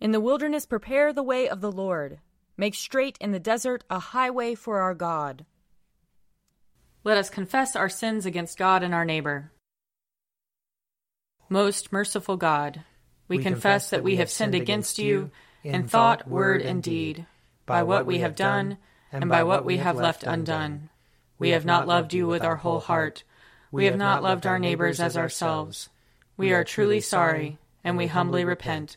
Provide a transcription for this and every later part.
In the wilderness, prepare the way of the Lord. Make straight in the desert a highway for our God. Let us confess our sins against God and our neighbor. Most merciful God, we, we confess that we have sinned against you in thought, word, and deed, by what we have done and by what we have left undone. We have not loved you with our whole heart. We have not loved our neighbors as ourselves. We are truly sorry, and we humbly repent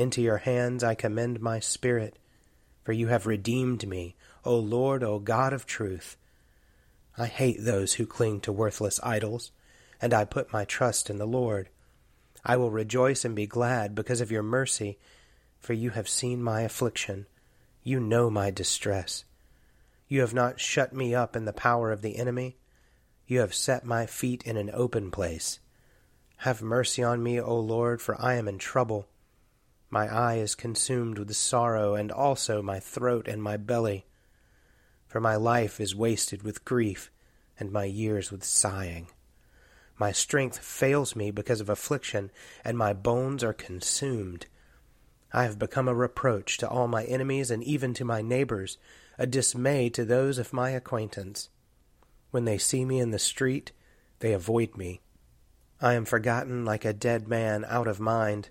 Into your hands I commend my spirit, for you have redeemed me, O Lord, O God of truth. I hate those who cling to worthless idols, and I put my trust in the Lord. I will rejoice and be glad because of your mercy, for you have seen my affliction. You know my distress. You have not shut me up in the power of the enemy. You have set my feet in an open place. Have mercy on me, O Lord, for I am in trouble. My eye is consumed with sorrow, and also my throat and my belly. For my life is wasted with grief, and my years with sighing. My strength fails me because of affliction, and my bones are consumed. I have become a reproach to all my enemies, and even to my neighbors, a dismay to those of my acquaintance. When they see me in the street, they avoid me. I am forgotten like a dead man out of mind.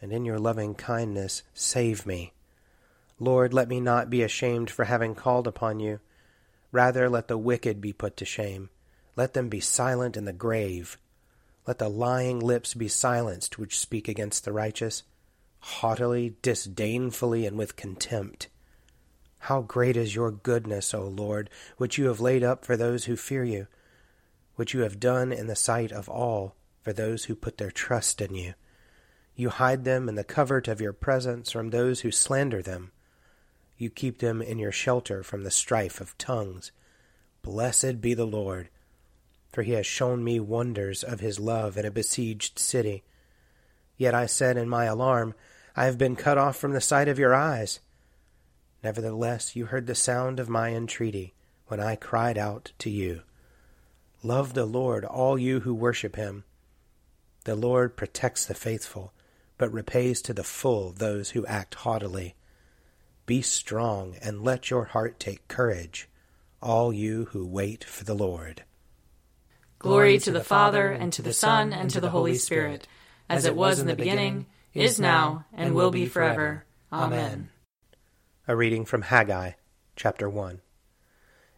and in your loving kindness save me. Lord, let me not be ashamed for having called upon you. Rather, let the wicked be put to shame. Let them be silent in the grave. Let the lying lips be silenced which speak against the righteous, haughtily, disdainfully, and with contempt. How great is your goodness, O Lord, which you have laid up for those who fear you, which you have done in the sight of all for those who put their trust in you. You hide them in the covert of your presence from those who slander them. You keep them in your shelter from the strife of tongues. Blessed be the Lord, for he has shown me wonders of his love in a besieged city. Yet I said in my alarm, I have been cut off from the sight of your eyes. Nevertheless, you heard the sound of my entreaty when I cried out to you. Love the Lord, all you who worship him. The Lord protects the faithful but repays to the full those who act haughtily. Be strong and let your heart take courage, all you who wait for the Lord. Glory to the Father, and to the Son, and to the Holy Spirit, as it was in the beginning, is now, and will be forever. Amen. A reading from Haggai, chapter 1.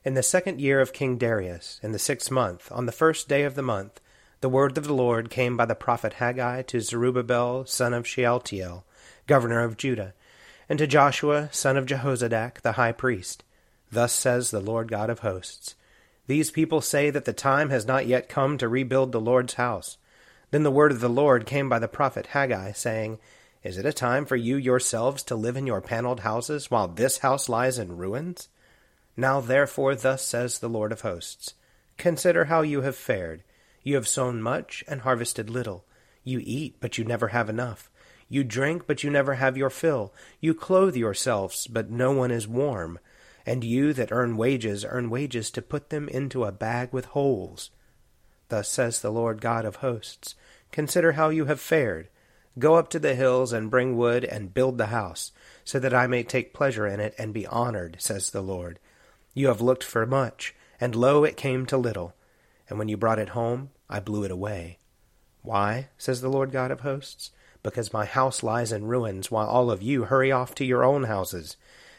In the second year of King Darius, in the sixth month, on the first day of the month, the word of the Lord came by the prophet Haggai to Zerubbabel, son of Shealtiel, governor of Judah, and to Joshua, son of Jehozadak, the high priest. Thus says the Lord God of hosts These people say that the time has not yet come to rebuild the Lord's house. Then the word of the Lord came by the prophet Haggai, saying, Is it a time for you yourselves to live in your paneled houses, while this house lies in ruins? Now therefore, thus says the Lord of hosts Consider how you have fared. You have sown much and harvested little. You eat, but you never have enough. You drink, but you never have your fill. You clothe yourselves, but no one is warm. And you that earn wages, earn wages to put them into a bag with holes. Thus says the Lord God of hosts Consider how you have fared. Go up to the hills and bring wood and build the house, so that I may take pleasure in it and be honored, says the Lord. You have looked for much, and lo, it came to little. And when you brought it home, I blew it away. Why, says the Lord God of hosts? because my house lies in ruins, while all of you hurry off to your own houses.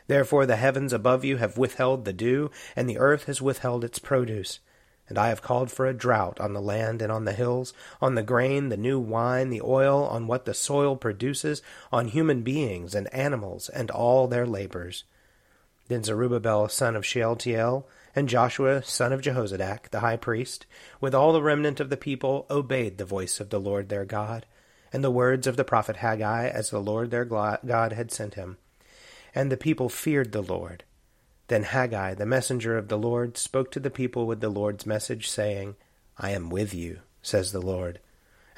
Therefore the heavens above you have withheld the dew, and the earth has withheld its produce. And I have called for a drought on the land and on the hills, on the grain, the new wine, the oil, on what the soil produces, on human beings and animals, and all their labors. Then Zerubbabel son of Shealtiel, and Joshua son of Jehozadak, the high priest, with all the remnant of the people, obeyed the voice of the Lord their God and the words of the prophet Haggai as the Lord their God had sent him. And the people feared the Lord. Then Haggai, the messenger of the Lord, spoke to the people with the Lord's message, saying, I am with you, says the Lord.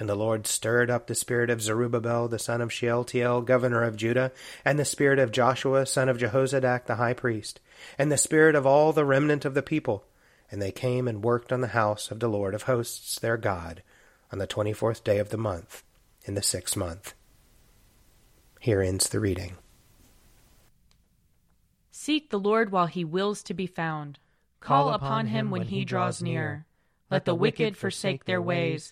And the Lord stirred up the spirit of Zerubbabel the son of Shealtiel, governor of Judah, and the spirit of Joshua son of Jehozadak the high priest, and the spirit of all the remnant of the people. And they came and worked on the house of the Lord of hosts their God, on the twenty fourth day of the month in the sixth month. Here ends the reading. Seek the Lord while he wills to be found. Call upon him when he draws near. Let the wicked forsake their ways,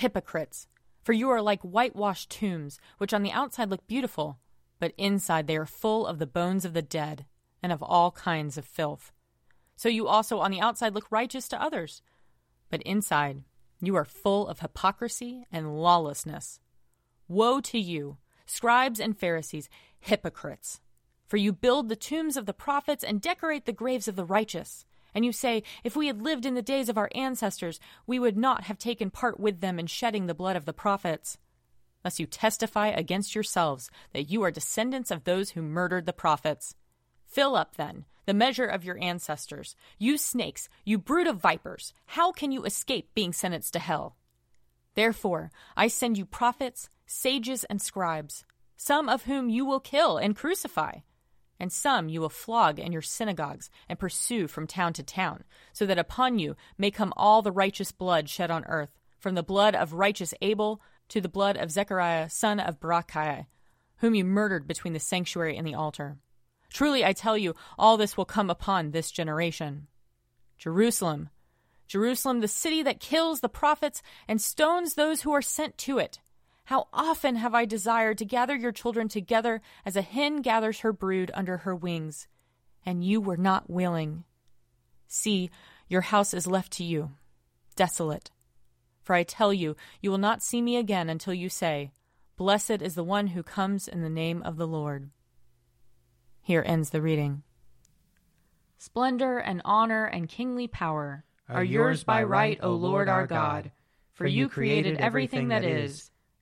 hypocrites! For you are like whitewashed tombs, which on the outside look beautiful, but inside they are full of the bones of the dead, and of all kinds of filth. So you also on the outside look righteous to others, but inside you are full of hypocrisy and lawlessness. Woe to you, scribes and Pharisees, hypocrites! For you build the tombs of the prophets and decorate the graves of the righteous. And you say, If we had lived in the days of our ancestors, we would not have taken part with them in shedding the blood of the prophets. Thus you testify against yourselves that you are descendants of those who murdered the prophets. Fill up, then, the measure of your ancestors. You snakes, you brood of vipers, how can you escape being sentenced to hell? Therefore, I send you prophets, sages, and scribes, some of whom you will kill and crucify, and some you will flog in your synagogues and pursue from town to town, so that upon you may come all the righteous blood shed on earth, from the blood of righteous Abel to the blood of Zechariah, son of Berechiah, whom you murdered between the sanctuary and the altar. Truly, I tell you, all this will come upon this generation. Jerusalem, Jerusalem, the city that kills the prophets and stones those who are sent to it. How often have I desired to gather your children together as a hen gathers her brood under her wings, and you were not willing. See, Your house is left to you, desolate. For I tell you, you will not see me again until you say, Blessed is the one who comes in the name of the Lord. Here ends the reading. Splendor and honor and kingly power are yours by right, O Lord our God, for you created everything that is,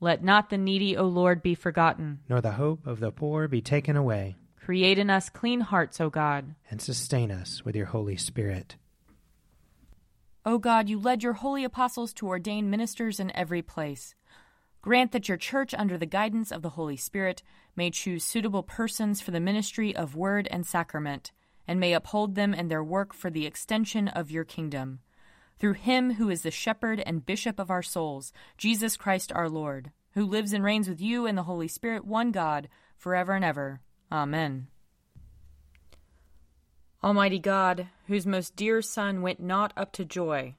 Let not the needy, O Lord, be forgotten. Nor the hope of the poor be taken away. Create in us clean hearts, O God. And sustain us with your Holy Spirit. O God, you led your holy apostles to ordain ministers in every place. Grant that your church, under the guidance of the Holy Spirit, may choose suitable persons for the ministry of word and sacrament, and may uphold them in their work for the extension of your kingdom. Through him who is the shepherd and bishop of our souls, Jesus Christ our Lord, who lives and reigns with you and the Holy Spirit, one God, forever and ever. Amen. Almighty God, whose most dear Son went not up to joy,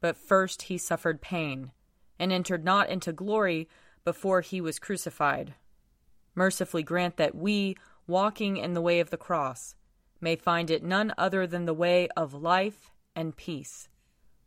but first he suffered pain, and entered not into glory before he was crucified, mercifully grant that we, walking in the way of the cross, may find it none other than the way of life and peace.